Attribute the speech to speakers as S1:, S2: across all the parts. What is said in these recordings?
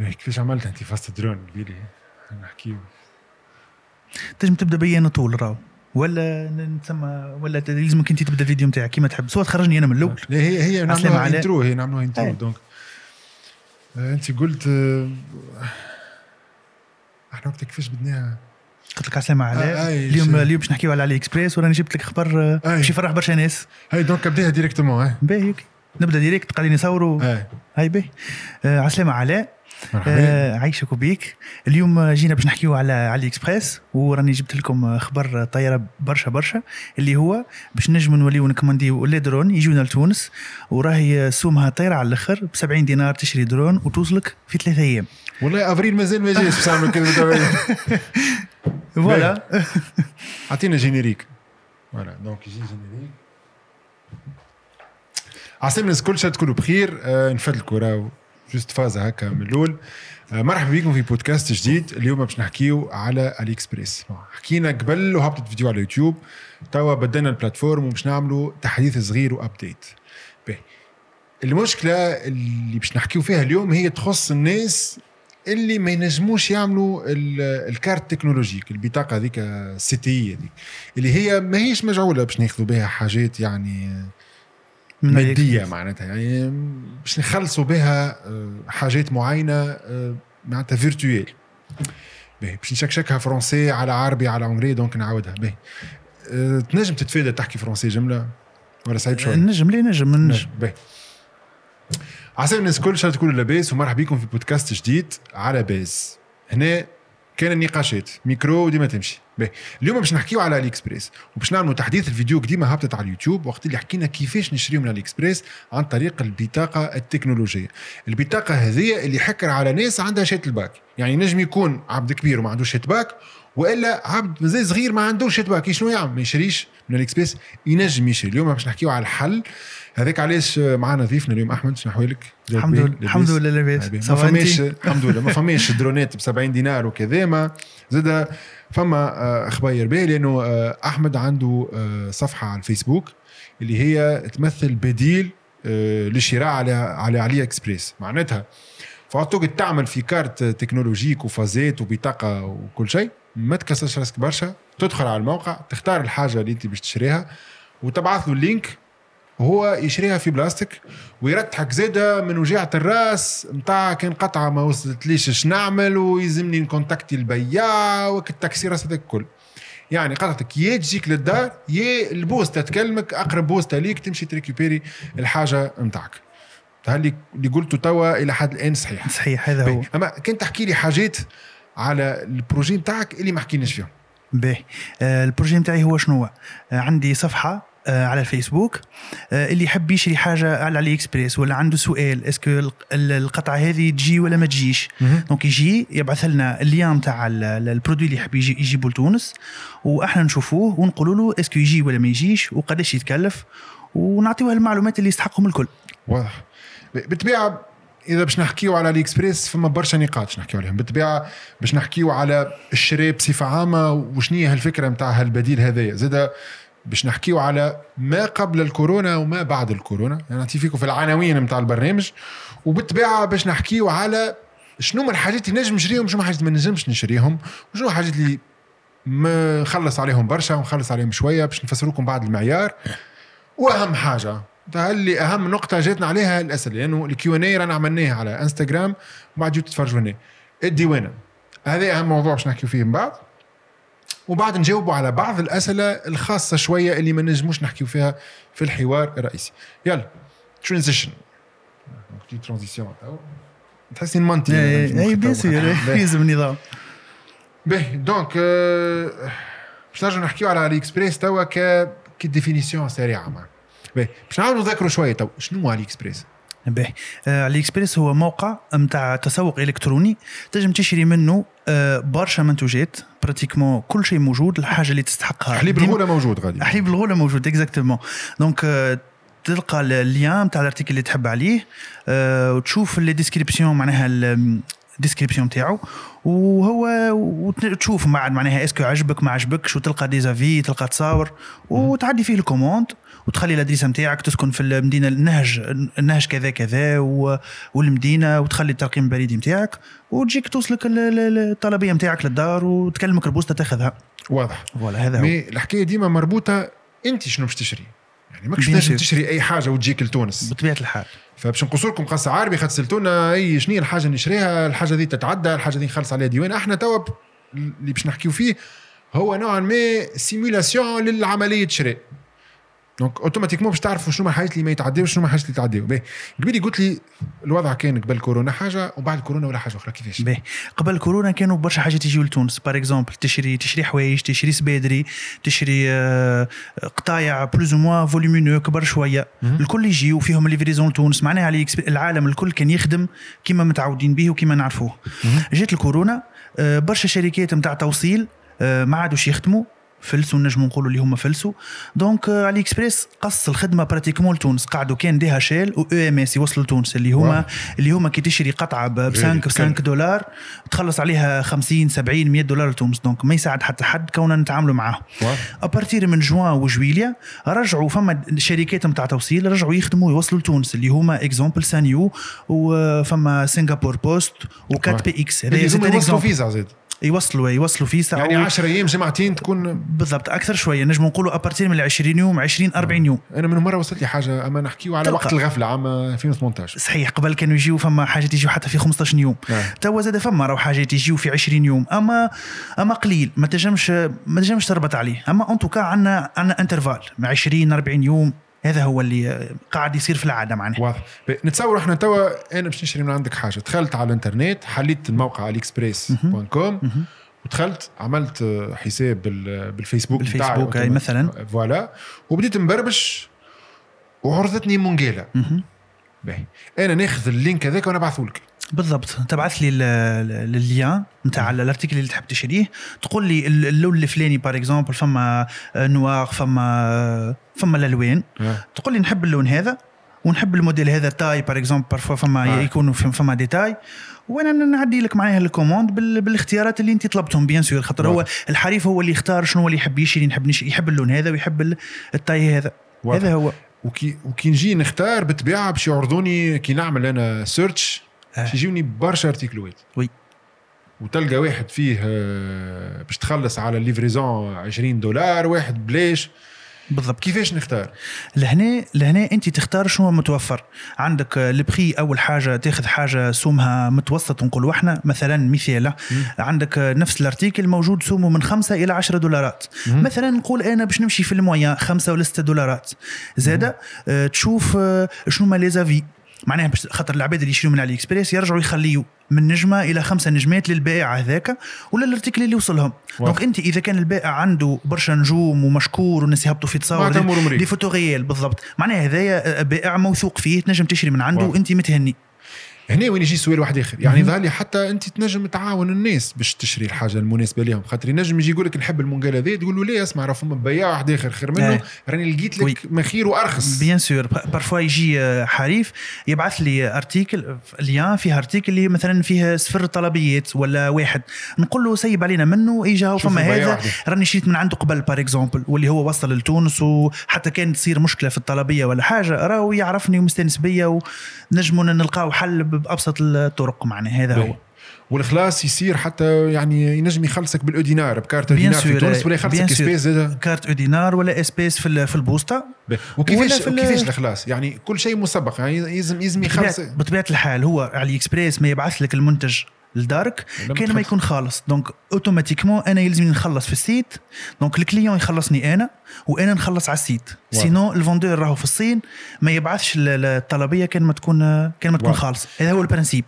S1: إيه، كيفاش عملت أنت فاست درون بيلي نحكي
S2: تنجم تبدأ بيان طول راهو ولا نسمى ولا لازمك أنت تبدأ الفيديو نتاعك كيما تحب سواء تخرجني أنا من الأول
S1: لا هي هي نعملوها. intro هي نعملوها intro
S2: إيه.
S1: donc آه، أنت قلت آه، إحنا وقتها كيفاش بدناها
S2: قلت لك عسلامة علاء
S1: آه،
S2: اليوم. اليوم باش نحكيو على علي اكسبريس وراني جبت لك خبر. باش يفرح برشا ناس
S1: هاي donc ابداها directement آه
S2: باهي. نبدأ direct قاعدين يصوروا هاي باهي عسلامة علاء آه، عايشك وبيك اليوم جينا باش نحكيو على علي إكسبريس وراني جبت لكم خبر طياره برشا برشا اللي هو باش نجموا نوليو نكمانديو les drones يجونا لتونس وراهي سومها طايرة على الأخر ب 70 دينار تشري درون وتوصلك في ثلاثة أيام.
S1: والله أفريل مازال ما جاش باش نعملوا كذا توا.
S2: voilà.
S1: اعطينا générique. voilà donc يجي générique. عسى الناس كل شيء تكونوا بخير. آه نفدلكوا راهو juste فازة هكا من الأول. آه مرحبا بكم في بودكاست جديد. اليوم باش نحكيو على الي اكسبريس حكينا قبل وهبطت فيديو على اليوتيوب توا بدلنا ال plateforme وباش نعملوا تحديث صغير و update المشكلة اللي باش نحكيو فيها اليوم هي تخص الناس اللي ما ينجموش يعملوا ال- ال carte technologique البطاقة هذيك ال CTI هذيك اللي هي ماهيش مجعولة باش ناخذوا بها حاجات يعني
S2: علي مادية.
S1: معناتها. يعني باش نخلصوا بها آه، حاجات معينة آه، معناتها virtuelles باهي. باش نشكشكها français على عربي على anglais donc نعاودها. باهي. آه، تنجم تتفادى تحكي français جملة؟ ولا صعيب شوية
S2: نجم ليه نجم نجم.
S1: باهي. عسى الناس الكل شرط تكونوا لاباس ومرحبا بكم في بودكاست جديد على باز. هنا كان النقاشات. ميكرو ديما تمشي. باهي. اليوم باش نحكيو على الي اكسبريس وباش نعملوا تحديث الفيديو قديمة هبطت على اليوتيوب وقت اللي حكينا كيفاش نشريو من الي اكسبريس عن طريق البطاقة التكنولوجية. البطاقة هذه اللي حكر على ناس عندها شات الباك. يعني نجم يكون عبد كبير وما عندوش شات باك وإلا عبد مازال صغير ما عندوش شات باك شنو يعمل؟ ما يشريش من علي إكسبريس ينجم يشري. اليوم باش نحكيو على الحل. هذاك علاش معنا ضيفنا اليوم أحمد شنو احوالك
S2: الحمد لله الحمد لله لاباس.
S1: ما فماش؟ الحمد لله. ما فماش درونات ب 70 دينار وكذا ما زاد فما آه، أخبار به لأنه آه، أحمد عنده آه، صفحة على الفيسبوك اللي هي تمثل بديل للشراء على على علي إكسبريس. معناتها فعطوك تعمل في carte technologique وفازات وبطاقة وكل شيء. ما تكسرش راسك برشا تدخل على الموقع تختار الحاجة اللي انت باش تشريها وتبعث له ال lien وهو يشريها في بلاصتك ويريحك زاده من وجيعة الراس نتاع كان قطعة ما وصلتليش اش نعمل ويلزمني نكونتاكتي البياع وكالتكسير الراس هذاك الكل. يعني قطعتك يا تجيك للدار يا البوسطه تكلمك أقرب بوسطه ليك تمشي تريكوبيري الحاجة نتاعك هل اللي قلته توا إلى حد الآن صحيح.
S2: صحيح هذا هو.
S1: أما كان تحكي لي حاجات على ال projet نتاعك اللي ما حكيناش فيهم.
S2: باهي. آه، ال projet نتاعي هو شنو هو؟ آه، عندي صفحة آه، على الفيسبوك اللي يحب يشري حاجة على علي اكسبريس ولا عنده سؤال est-ce que الق- ال- القطعة هذه تجي ولا ما تجيش؟ donc يجي يبعث لنا ال lien نتاع ال- ال- ال produit اللي يحب يجي يجيبه لتونس وأحنا نشوفوه ونقولوا له est-ce que يجي ولا ما يجيش وقداش يتكلف ونعطيوه المعلومات اللي يستحقهم الكل.
S1: واضح. بالطبيعه إذا باش نحكيو على الي اكسبريس فما برشا نقاط باش نحكيو عليهم. بالطبيعة باش نحكيو على الشراء بصفة عامة وشنو هي الفكرة نتاع هالبديل هذايا. زاد باش نحكيو على ما قبل الكورونا وما بعد الكورونا. يعني نعطي فيكم في العناوين نتاع البرنامج. وبالطبيعة باش نحكيو على شنو من الحاجات اللي نجم نشريهم وشنو حاجات ما نجمش نشريهم وشنو الحاجات اللي ما نخلص عليهم برشا ونخلص عليهم شوية باش نفسر لكم بعض المعيار. وأهم حاجة اللي أهم نقطة جاتنا عليها الأسئلة لأنه ال Q&A رانا عملناها على انستغرام وبعد جيتوا تتفرجوا هنا الديوانه هذا أهم موضوع باش نحكيو فيه من بعد. وبعد نجاوبوا على بعض الأسئلة الخاصة شوية اللي ما نجموش نحكيو فيها في الحوار الرئيسي. يلا ترانزيشن ترانزيسيون تحسي نمنتي
S2: اي بيان سور يلزم النظام
S1: باهي دونك آه، باش نرجعوا نحكيو على علي اكسبريس توا ك كديفينيسيون سريعة معنا باهي باش نعاودوا نذكروا شوية تو شنو علي اكسبريس
S2: باهي AliExpress هو موقع نتاع تسوق إلكتروني. تنجم تشري منه آه، برشا منتوجات. pratiquement كل شيء موجود الحاجة اللي تستحقها.
S1: حليب الغولة موجود غادي.
S2: حليب الغولة موجود exactement donc آه، تلقى ال lien نتاع ال article اللي تحب عليه آه، وتشوف les descriptions معناها ال description تاعو. وهو وتشوف بعد معناها est-ce que عجبك ما عجبكش؟ وتلقى des avis تلقى تصاور وتعدي فيه ال commande. وتخلي الادريسه نتاعك تسكن في المدينة النهج النهج كذا كذا والمدينة وتخلي الترقيم البريدي نتاعك وتجيك توصلك ال- ال- الطلبية نتاعك للدار وتكلمك البوسطة تاخذها.
S1: واضح.
S2: voilà هذا هو.
S1: mais الحكاية ديما مربوطة أنت شنو باش تشري. يعني ماكش تنجم. تشري أي حاجة وتجيك لتونس.
S2: بطبيعة الحال.
S1: فباش نقص لكم قص عربي خاطر سالتونا أي شنو هي الحاجة اللي نشريها؟ الحاجة دي تتعدى الحاجة دي نخلص عليها ديوان. أحنا توا اللي باش نحكيو فيه هو نوعا ما simulation للعملية شراء. donc automatiquement باش تعرفوا شنو الحاجات اللي ما يتعداوش شنو الحاجات اللي يتعداو باهي قبيلي قلت لي الوضع كان قبل كورونا حاجة وبعد كورونا ولا حاجة أخرى. كيفاش؟
S2: باهي قبل كورونا كانوا برشا حاجات يجيو لتونس. par exemple تشري تشري حوايج تشري سبادري تشري آه، قطايع plus ou moins volumineux كبر
S1: شوية.
S2: الكل يجيو فيهم livraison لتونس. معناها العالم الكل كان يخدم كما متعودين به وكما نعرفوه. جات الكورونا آه، برشا شركات نتاع توصيل آه، ما عادوش يخدموا. فلسوا نجموا نقولوا اللي هما فلسوا donc آه، AliExpress قص الخدمة pratiquement لتونس. قعدوا كان DHL و EMS يوصلوا لتونس اللي هما
S1: واو.
S2: اللي هما كي تشري قطعة ب 5
S1: غالي.
S2: 5 دولار تخلص عليها 50 70 100 دولار لتونس. donc ما يساعد حتى حد كوننا نتعاملوا معاه.
S1: à
S2: partir من جوان وجويليا رجعوا فما شركات نتاع توصيل رجعوا يخدموا يوصلوا لتونس. اللي هما exemple Sunyou وفما Singapore Post و
S1: 4PX
S2: هذا
S1: هما
S2: زاد
S1: يوصلوا
S2: يوصلوا يوصلوا فيسع
S1: يعني
S2: أو
S1: 10 أيام جمعتين تكون
S2: بالضبط أكثر شوية. نجم نقولوا à partir من 20 يوم 20 40 يوم.
S1: أنا من مرة وصلت لي حاجة أما نحكيو على. وقت الغفلة عام 2018
S2: صحيح قبل كانوا يجيو فما حاجات يجيو حتى في 15 يوم.
S1: نعم.
S2: توا زاد فما راهو حاجات يجيو في 20 يوم. اما أما قليل ما تنجمش ما تنجمش تربط عليه. أما en tout cas عندنا عندنا intervalle 20 40 يوم. هذا هو اللي قاعد يصير في العاده معناها
S1: واضح نتصور إحنا توا أنا باش نشري من عندك حاجة دخلت على الإنترنت حليت الموقع AliExpress
S2: مهم. com.
S1: ودخلت عملت حساب بال- بالفيسبوك
S2: بالفيسبوك، أي مثلاً.
S1: voilà وبديت نبربش وعرضتني مونجيلا. باهي أنا ناخذ ال link هذاك ونبعثه لك
S2: بالضبط تبعث لي ال- ال- ال lien نتاع ال article اللي تحب تشريه تقول لي ال- اللون الفلاني par exemple فما آه، noir فما فما الالوان
S1: آه.
S2: تقول لي نحب اللون هذا ونحب الموديل هذا taille par exemple parfois فما
S1: آه.
S2: يكونوا فم- فما ديتاي وأنا نعدي لك معناها ال commande بال- بالاختيارات اللي انت طلبتهم bien sûr خاطر هو. الحريف هو اللي يختار شنو هو اللي يحب يشري نش- يحب اللون هذا ويحب ال- ال taille هذا
S1: واضح.
S2: هذا هو
S1: وكي وكي نجي نختار بالطبيعه باش يعرضوني كي نعمل أنا search
S2: آه.
S1: باش يجيوني برشا ارتيكلوات.
S2: oui.
S1: وتلقى واحد فيه آه، باش تخلص على ال livraison 20 دولار واحد بلاش.
S2: بالضبط.
S1: كيفاش نختار؟
S2: لهنا لهنا أنت تختار شنو متوفر. عندك آه، البخي أول حاجة تاخذ حاجة سومها متوسط نقولوا إحنا مثلا مثال. عندك آه، نفس ال article موجود سومه من خمسة إلى 10 دولارات.
S1: مم.
S2: مثلا نقول أنا باش نمشي في ال moyen خمسة ولا ستة دولارات. زاده آه، تشوف آه، شنو ما les avis معناها باش خاطر العباد اللي يشريوا من AliExpress يرجعوا يخليوا من نجمة إلى خمسه نجمات للبائع هذاك ولا ال article اللي وصلهم donc أنت إذا كان البائع عنده برشا نجوم ومشكور والناس يهبطوا في تصاور. des photos réelles بالضبط معناها هذايا بائع موثوق فيه تنجم تشري من عنده. وأنت متهني
S1: هنا وين يجي سؤال واحد آخر يعني. ظهر لي حتى أنت تنجم تعاون الناس باش تشري الحاجة المناسبة لهم خاطر ينجم يجي يقول لك نحب المونجال هذا تقول له ليه اسمع راه فما بياع واحد آخر خير منه
S2: إيه.
S1: راني لقيت. لك ما خير وأرخص
S2: bien sûr parfois يجي آه، حريف يبعث لي article lien فيه article اللي مثلا فيه صفر طلبيات ولا واحد نقول له سيب علينا منه اجا
S1: شوف
S2: فما هذا. راني شريت من عنده قبل par exemple واللي هو وصل لتونس وحتى كان تصير مشكلة في الطلبية ولا حاجة راهو يعرفني ومستانس بيا ونجموا نلقاو حل بأبسط الطرق معناه هذا هو
S1: باهي. والخلاص يصير حتى يعني ينجم يخلصك بال e-dinar
S2: ب
S1: carte e-dinar
S2: في
S1: تونس ولا يخلصك
S2: bien sûr.
S1: espèces زاد
S2: carte e-dinar ولا espèces في في
S1: البوسطة. وكيفاش وكيفاش الخلاص يعني كل شيء مسبق يعني يلزم يلزم
S2: بطبيعة,
S1: يخلص
S2: بطبيعة الحال هو AliExpress ما يبعث لك المنتج لدارك
S1: لما
S2: كان ما. يكون خالص. donc automatiquement أنا يلزمني نخلص في ال site. donc ال client يخلصني أنا وأنا نخلص على ال
S1: site.
S2: sinon ال vendeur راهو في الصين ما يبعثش ال- ال- الطلبية كان ما تكون كان ما تكون. خالص. هذا هو ال
S1: principe.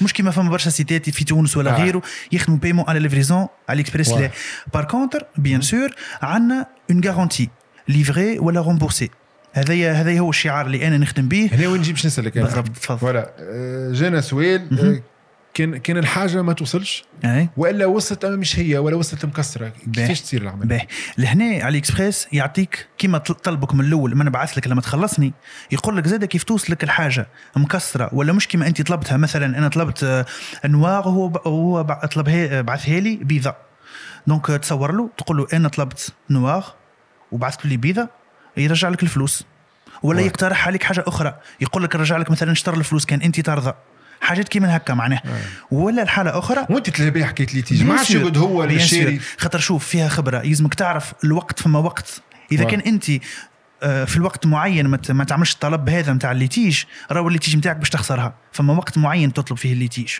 S2: مش كيما فما برشا سيتات في تونس ولا
S1: آه.
S2: غيره يخدموا paiement à la livraison AliExpress لا. par contre bien sûr عندنا une garantie livré ولا remboursé هذايا هذايا هو الشعار اللي أنا نخدم به.
S1: هنا وين نجي باش نسألك.
S2: بالضبط تفضل.
S1: voilà آه، جانا سؤال كان كان الحاجة ما توصلش؟
S2: أي.
S1: وإلا وصلت أما مش هي ولا وصلت
S2: مكسرة.
S1: كيفاش تصير العملية؟
S2: باهي. لهنا Ali Express يعطيك كيما طل- طلبك من الأول ما نبعث لك لما تخلصني يقول لك زاده كيف توصلك الحاجة؟ مكسرة. ولا مش كيما أنت طلبتها مثلا أنا طلبت آه، نوار وهو هو طلبها بعثها لي بيضاء donc آه، تصور له تقول له أنا طلبت نوار وبعثت لي بيضاء يرجع لك الفلوس. ولا. يقترح عليك حاجة أخرى. يقول لك رجع لك مثلا اشتر الفلوس كان أنت ترضى. حاجات كيما هكا معناها. ولا الحاله
S1: أخرى وأنت حكايه اللي تيجي. ما عادش. يقعد هو الشاري.
S2: خاطر شوف فيها خبرة. يلزمك تعرف الوقت فما وقت.
S1: إذا.
S2: كان أنت آه، في الوقت معين ما تعملش الطلب هذا نتاع ال litige راهو ال litige نتاعك باش تخسرها. فما وقت معين تطلب فيه
S1: ال
S2: litige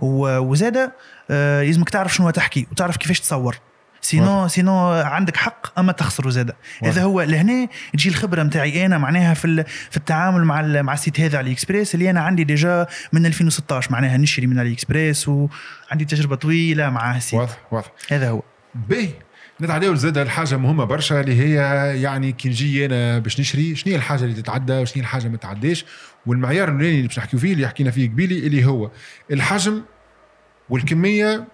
S2: وزاده آه، يلزمك تعرف شنو تحكي وتعرف كيفاش تصور. sinon sinon عندك حق أما تخسروا زادة. هذا هو لهنا تجي الخبرة نتاعي أنا معناها في في التعامل مع مع ال site هذا علي اكسبريس اللي أنا عندي déjà من 2016 معناها نشري من علي اكسبريس وعندي تجربة طويلة مع ال site
S1: واضح واضح.
S2: هذا هو.
S1: باهي. نتعداو زاد الحاجة مهمة برشا اللي هي يعني كي نجي أنا باش نشري شنو هي الحاجة اللي تتعدى وشنو هي الحاجة ما تتعداش والمعيار اللي باش نحكيو فيه اللي حكينا فيه قبيلي اللي هو الحجم والكمية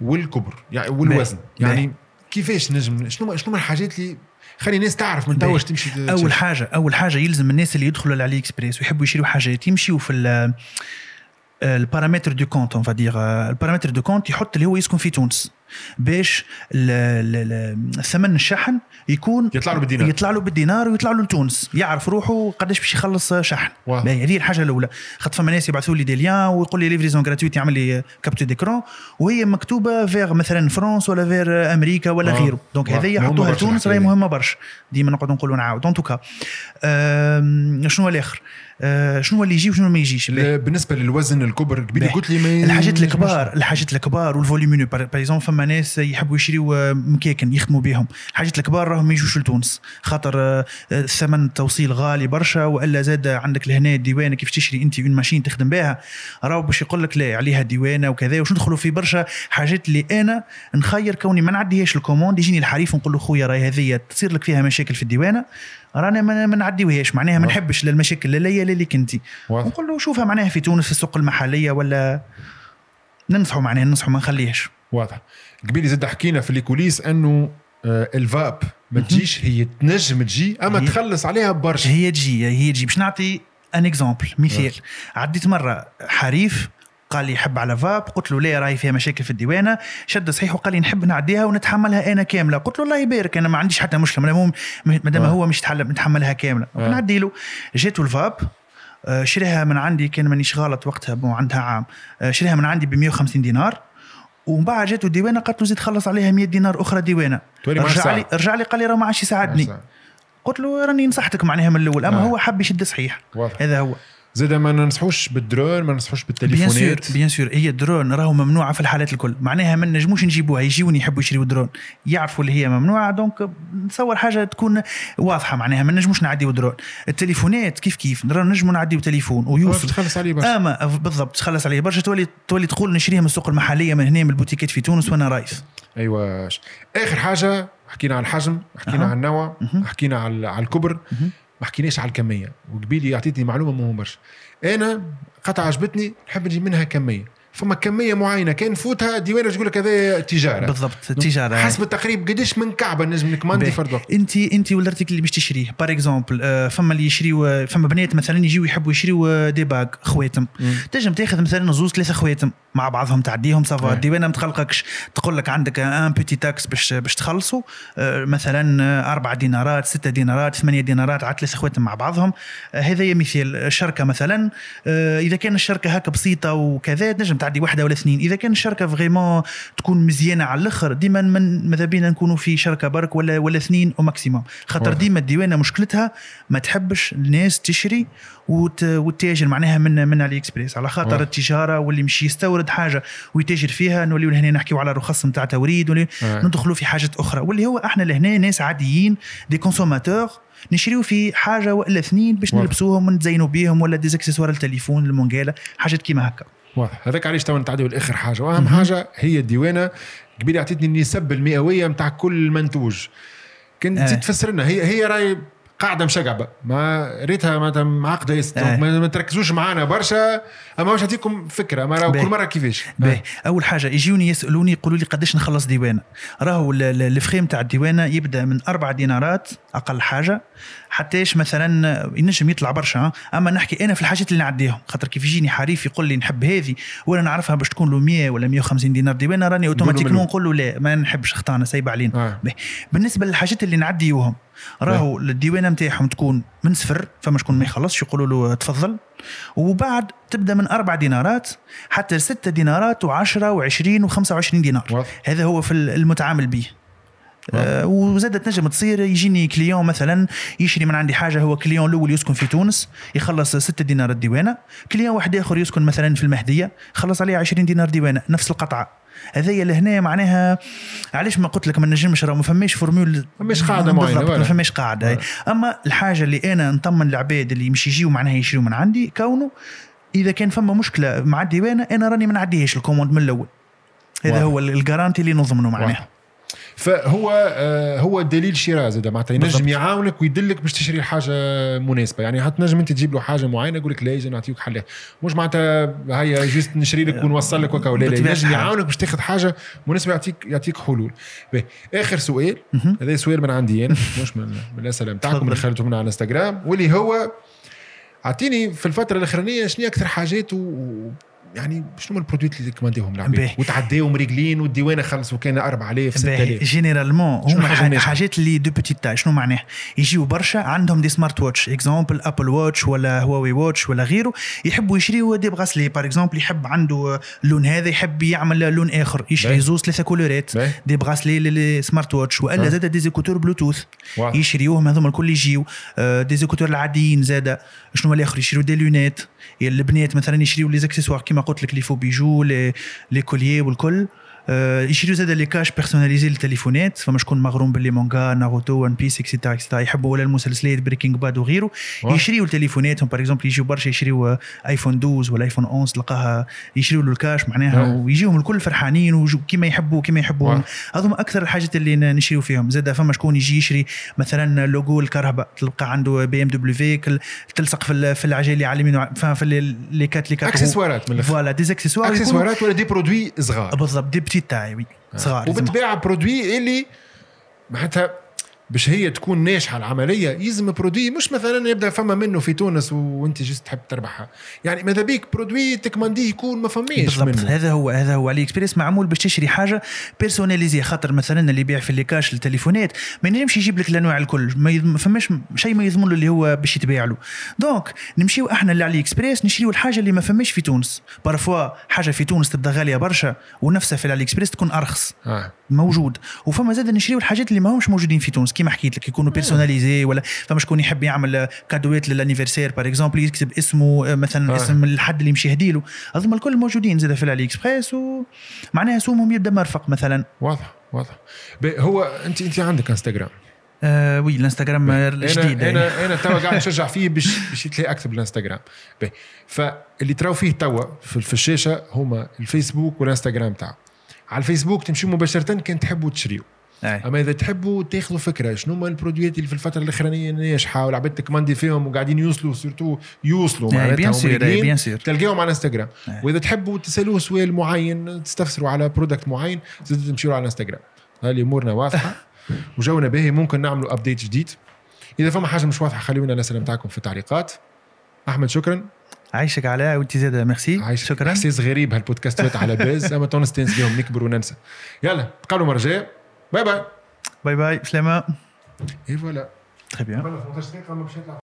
S1: والكبر يعني والوزن
S2: باهي.
S1: يعني كيفاش نجم شنو شنو الحاجات اللي خلي الناس تعرف من. توا تمشي أول.
S2: حاجة أول حاجة يلزم الناس اللي يدخلوا على إكسبريس ويحبوا يشتروا حاجات يمشيوا في ال- ال paramètres de compte on va dire ال paramètres de compte يحط اللي هو يسكن في تونس باش ثمن الشحن يكون
S1: يطلع له بالدينار.
S2: يطلع له بالدينار ويطلع له لتونس. يعرف روحه قداش باش يخلص شحن. هذه الحاجة الأولى. خاطر فما ناس يبعثوا لي des liens ويقول لي livraison gratuite يعمل لي capture d'écran وهي مكتوبة فيغ مثلا فرنسا ولا فيغ أمريكا ولا. غيره.
S1: donc.
S2: هذه يحطوها لتونس راهي. مهمة برشا. ديما نقعد نقولوا نعاود en tout cas شنو الآخر؟ آه، شنو اللي يجي وشنو ما يجيش؟
S1: لا، بالنسبة للوزن الكبر
S2: باهي.
S1: قلت لي
S2: الحاجات الكبار الحاجات الكبار وال volumineux par exemple فما ناس يحبوا يشريوا آه، مكاين يخدموا بهم. الحاجات الكبار راهم ما يجوش لتونس. خاطر آه، آه، الثمن التوصيل غالي برشا وإلا زاد عندك لهنا الديوانة كيف تشري أنت une machine تخدم بها. راهو باش يقول لك لا عليها ديوانه وكذا وش ندخلوا في برشا؟ حاجات اللي أنا نخير كوني ما نعديهاش ال commande يجيني الحريف ونقول له خويا راهي هذه تصير لك فيها مشاكل في الديوانة. رانا ما نعديوهاش معناها ما. نحبش لا المشاكل لا ليا لا ليك
S1: أنت.
S2: نقول له شوفها معناها في تونس في السوق المحلية ولا ننصحوا معناها ننصحوا ما نخليهش
S1: واضح. قبيلي زاد حكينا في ال coulisses إنه آه، الفاب ما تجيش هي تنجم تجي أما
S2: هي-
S1: تخلص عليها برشا.
S2: هي تجي هي تجي. باش نعطي un exemple مثال. عديت مرة حريف قال لي يحب على فاب قلت له لا راهي فيها مشاكل في الديوانة؟ شد صحيح وقال لي نحب نعديها ونتحملها أنا كاملة. قلت له الله يبارك أنا ما عنديش حتى مشكلة. ما دام
S1: آه.
S2: هو مش يتحمل يتحملها كاملة.
S1: آه.
S2: نعدي له. جاته الفاب آه، شريها من عندي كان مانيش غلط وقتها عندها عام. آه، شريها من عندي ب 150 دينار. ومن بعد جاته ديوانه قالت له زيد خلص عليها 100 دينار
S1: أخرى ديوانة.
S2: رجع. لي رجع لي قال لي راه ما عادش يساعدني. قلت له راني نصحتك معناها من الأول أما
S1: آه.
S2: هو حب يشد صحيح.
S1: واضح.
S2: هذا هو.
S1: زاد ما ننصحوش بالدرون ما ننصحوش
S2: bien sûr
S1: بالتليفونات
S2: bien sûr. هي الدرون راهو ممنوعة في الحالات الكل. معناها ما نجموش نجيبوها. يجيوني يحبوا يشريوا درون. يعرفوا اللي هي ممنوعة donc نتصور حاجة تكون واضحة معناها. ما نجموش نعديو درون. التليفونات كيف كيف؟ نجموا نعديو تليفون ويوصل.
S1: تخلص عليه برشا.
S2: اما بالضبط تخلص عليه برشا. تولي تولي تقول نشريها من السوق المحلية من هنا من البوتيكات في تونس وأنا رايف
S1: أيوه. آخر حاجة حكينا على الحجم حكينا
S2: أها.
S1: على النوع حكينا على على الكبر. ما حكيناش على الكمية وقبيلي أعطيتني معلومة مهمة برشا. أنا قطعة عجبتني نحب نجيب منها كمية. فما كمية معينة. كان نفوتها ديوانه تقول لك هذا؟ تجارة.
S2: بالضبط التجاره
S1: حسب التقريب قديش من كعبة نجم نكماندي. فرد وقت
S2: انت انت وال article اللي باش تشريه. par exemple آه، فما اللي يشريوا فما بنات مثلا يجيو يحبوا يشريوا آه، des bagues خواتم. تنجم تاخذ مثلا زوز ثلاثة خواتم مع بعضهم تعديهم ça
S1: va.
S2: الديوانه ما تقلقكش تقول لك عندك une petite taxe باش باش تخلصوا آه، مثلا أربع دينارات ستة دينارات ثمانية دينارات على ثلاثة خواتم مع بعضهم. هذا مثال. شركة مثلا إذا كان الشركة هكا بسيطة وكذا تنجم تعدي واحدة ولا اثنين إذا كان الشركة vraiment تكون مزيانة على الآخر ديما ماذا بينا نكونوا في شركة برك ولا ولا اثنين أو maximum خاطر. ديما الديوانة مشكلتها ما تحبش الناس تشري وت... وتتاجر معناها من من علي اكسبريس على خاطر
S1: واضح.
S2: التجارة واللي مش يستورد حاجة ويتاجر فيها نوليو هنا نحكيو على رخص نتاع توريد ولي. ندخلوا في حاجات أخرى واللي هو إحنا لهنا ناس عاديين des consommateurs نشريو في حاجة ولا اثنين باش. نلبسوهم ونتزينوا بيهم ولا des accessoires التليفون المنقالة حاجات كيما هكا
S1: واضح. هذاك علاش تو نتعدوا لآخر حاجة. وأهم حاجة هي الديوانة. قبيله اعطيتني النسب المئوية نتاع كل منتوج. كنت. تزيد تفسر لنا هي هي راهي قاعدة مشقعبه ما ريتها معناتها معقده
S2: آه.
S1: ما, ما تركزوش معانا برشا أما باش نعطيكم فكرة ما. كل مرة كيفاش
S2: باهي أول حاجة يجيوني يسألوني يقولوا لي قداش نخلص ديوانة راهو ال- ال- الفريم تاع الديوانة يبدأ من أربعة دينارات أقل حاجة حتىش مثلا ينجم يطلع برشا. أما نحكي أنا في الحاجات اللي نعديهم خاطر كيف يجيني حريف يقول لي نحب هذه وأنا نعرفها باش تكون له 100 ولا 150 دينار ديوانة راني
S1: أوتوماتيكمون.
S2: نقول له لا ما نحبش اختارنا سايب علينا
S1: آه.
S2: بالنسبة للحاجات اللي نعديوهم راهو الديوانه نتاعهم تكون من صفر فما شكون ما يخلصش يقولوا له تفضل. وبعد تبدأ من أربع دينارات حتى ستة دينارات و10 و20 و25 دينار. هذا هو في المتعامل به. آه وزادت تنجم تصير يجيني client مثلا يشري من عندي حاجة هو client الأول يسكن في تونس يخلص 6 دينار الديوانة. client واحد آخر يسكن مثلا في المهدية خلص عليه 20 دينار ديوانة نفس القطعة. هذيا لهنا معناها علاش ما قلت لك ما نجمش راه ما فماش formule
S1: فماش
S2: بالضبط،
S1: ولا.
S2: ما فماش قاعدة
S1: ولا.
S2: أما الحاجة اللي أنا نطمن العباد اللي مش يجيو معناها يشريوا من عندي كونه إذا كان فما مشكلة مع الديوانة أنا راني ما نعديهاش ال commande من الأول هذا. هو ال garantie اللي نضمنه معناها.
S1: فهو آه هو دليل شراء زاد معناتها ينجم. يعاونك ويدلك باش تشري حاجة مناسبة يعني حتنجم انت تجيب له حاجة معينة يقول لك لا يجي نعطيك حل مش معناتها هيا juste نشري لك ونوصل لك وكا ولا لا ينجم. يعاونك باش تاخذ حاجة مناسبة يعطيك يعطيك حلول. آخر سؤال. هذا سؤال من عندي أنا مش من الأسئلة نتاعكم اللي. خليتهم على انستغرام واللي هو أعطيني في الفترة الأخرانية شنو أكثر حاجات و... يعني شنو هما ال produits اللي كومانديهم العباد
S2: باهي.
S1: وتعداهم رجلين والديوانة خلصوا كان 4000
S2: باهي،
S1: 6000 généralement
S2: هما؟ حاجات اللي de petite taille شنو معناه يجيو برشا عندهم des smart watch exemple Apple Watch ولا Huawei Watch ولا غيره يحبوا يشريوا des bracelets par exemple يحب عنده اللون هذا يحب يعمل لون آخر يشري. زوز ثلاثة couleur
S1: ات.
S2: des bracelets لل smart watch
S1: وألا.
S2: زاد des écouteurs
S1: Bluetooth.
S2: يشريوهم هذوما الكل يجيو آه، des écouteurs العاديين زاد شنو الآخر يشريو des lunettes البنات مثلا يشريو les accessoires كيما قلت لك les faux bijoux les les colliers والكل. آه، يشريو زاد les caches personnalisés للتليفونات فما شكون مغروم بال les mangas ناروتو One Piece et cetera et cetera يحبوا ولا المسلسلات Breaking Bad وغيره
S1: واضح.
S2: يشريو تليفوناتهم par exemple يجيو برشا يشريو آه، iPhone 12 ولا iPhone 11 تلقاها يشريو له ال cache معناها
S1: آه.
S2: ويجيهم الكل فرحانين وجو- كيما يحبوا كيما يحبوا. هذوما أكثر الحاجات اللي نشريو فيهم زاد فما شكون يجي يشري مثلا لوجو الكهرباء تلقى عنده BMW تلصق في ال- في العجل اللي على اليمين في les quatre les quatre accessoires
S1: ات من الأخر
S2: voilà des accessoires يكونوا-
S1: اكسسوارات ولا دي برودوي صغار
S2: بالضبط de petite taille oui صغار لازم.
S1: وبتباع produit اللي معناتها باش هي تكون ناجحة العملية. يلزم produit مش مثلا يبدأ فما منه في تونس وانت juste تحب تربحها. يعني ماذا بيك؟ produit تكمانديه يكون ما فماش
S2: بالضبط.
S1: منه.
S2: هذا هو هذا هو. علي اكسبريس معمول باش تشري حاجة personnalisée خاطر مثلا اللي يبيع في ال les caches التليفونات ما ينجمش يجيب لك الانواع الكل. ما فماش شيء ما يضمن له اللي هو باش يتباع له. donc نمشيو إحنا ل AliExpress نشريو الحاجة اللي ما فماش في تونس. parfois حاجة في تونس تبدأ غالية برشا ونفسها في ال AliExpress تكون أرخص.
S1: آه.
S2: موجود. وفما زاد نشريو الحاجات اللي ماهمش موجودين في تونس. كيما حكيت لك يكونوا personnalisés ولا فما شكون يحب يعمل cadeau ات لل anniversaire par exemple يكتب اسمه آه، مثلا
S1: آه.
S2: اسم الحد اللي يمشي يهديله هذوما الكل موجودين زاد في ال AliExpress ومعناها سومهم يبدأ مرفق مثلا.
S1: واضح واضح. هو أنت أنت عندك انستغرام
S2: آه oui الانستغرام جديد
S1: أنا
S2: يعني.
S1: أنا أنا توا قاعد نشجع فيه باش باش يتلاقي أكثر بالانستغرام. فاللي تراو فيه توا في الشاشة هما الفيسبوك والانستغرام تاعو. على الفيسبوك تمشيو مباشرة كان تحبوا تشريو.
S2: أي.
S1: أما إذا تحبوا تاخذوا فكرة شنو هما ال produit ات اللي في الفترة الأخرانية ناجحه والعباد تكمندي فيهم وقاعدين يوصلوا surtout يوصلوا معناتها
S2: bien
S1: راجلين،
S2: bien sûr
S1: تلقاهم على انستغرام. وإذا تحبوا تسألوه سؤال معين تستفسروا على product معين زيدوا تمشيوا على انستغرام هذه أمورنا واضحة. وجونا باهي ممكن نعملوا update جديد. إذا فما حاجة مش واضحة خليونا الاسئله نتاعكم في التعليقات. أحمد شكرا.
S2: عايشك علاء وانت زاد ميرسي. شكرا.
S1: احساس غريب هالبودكاستات على باز. أما تو نستانس بهم نكبر وننسى يلا تقابلوا مره
S2: جاية
S1: bye bye.
S2: bye bye.
S1: سلامة. et voilà. très bien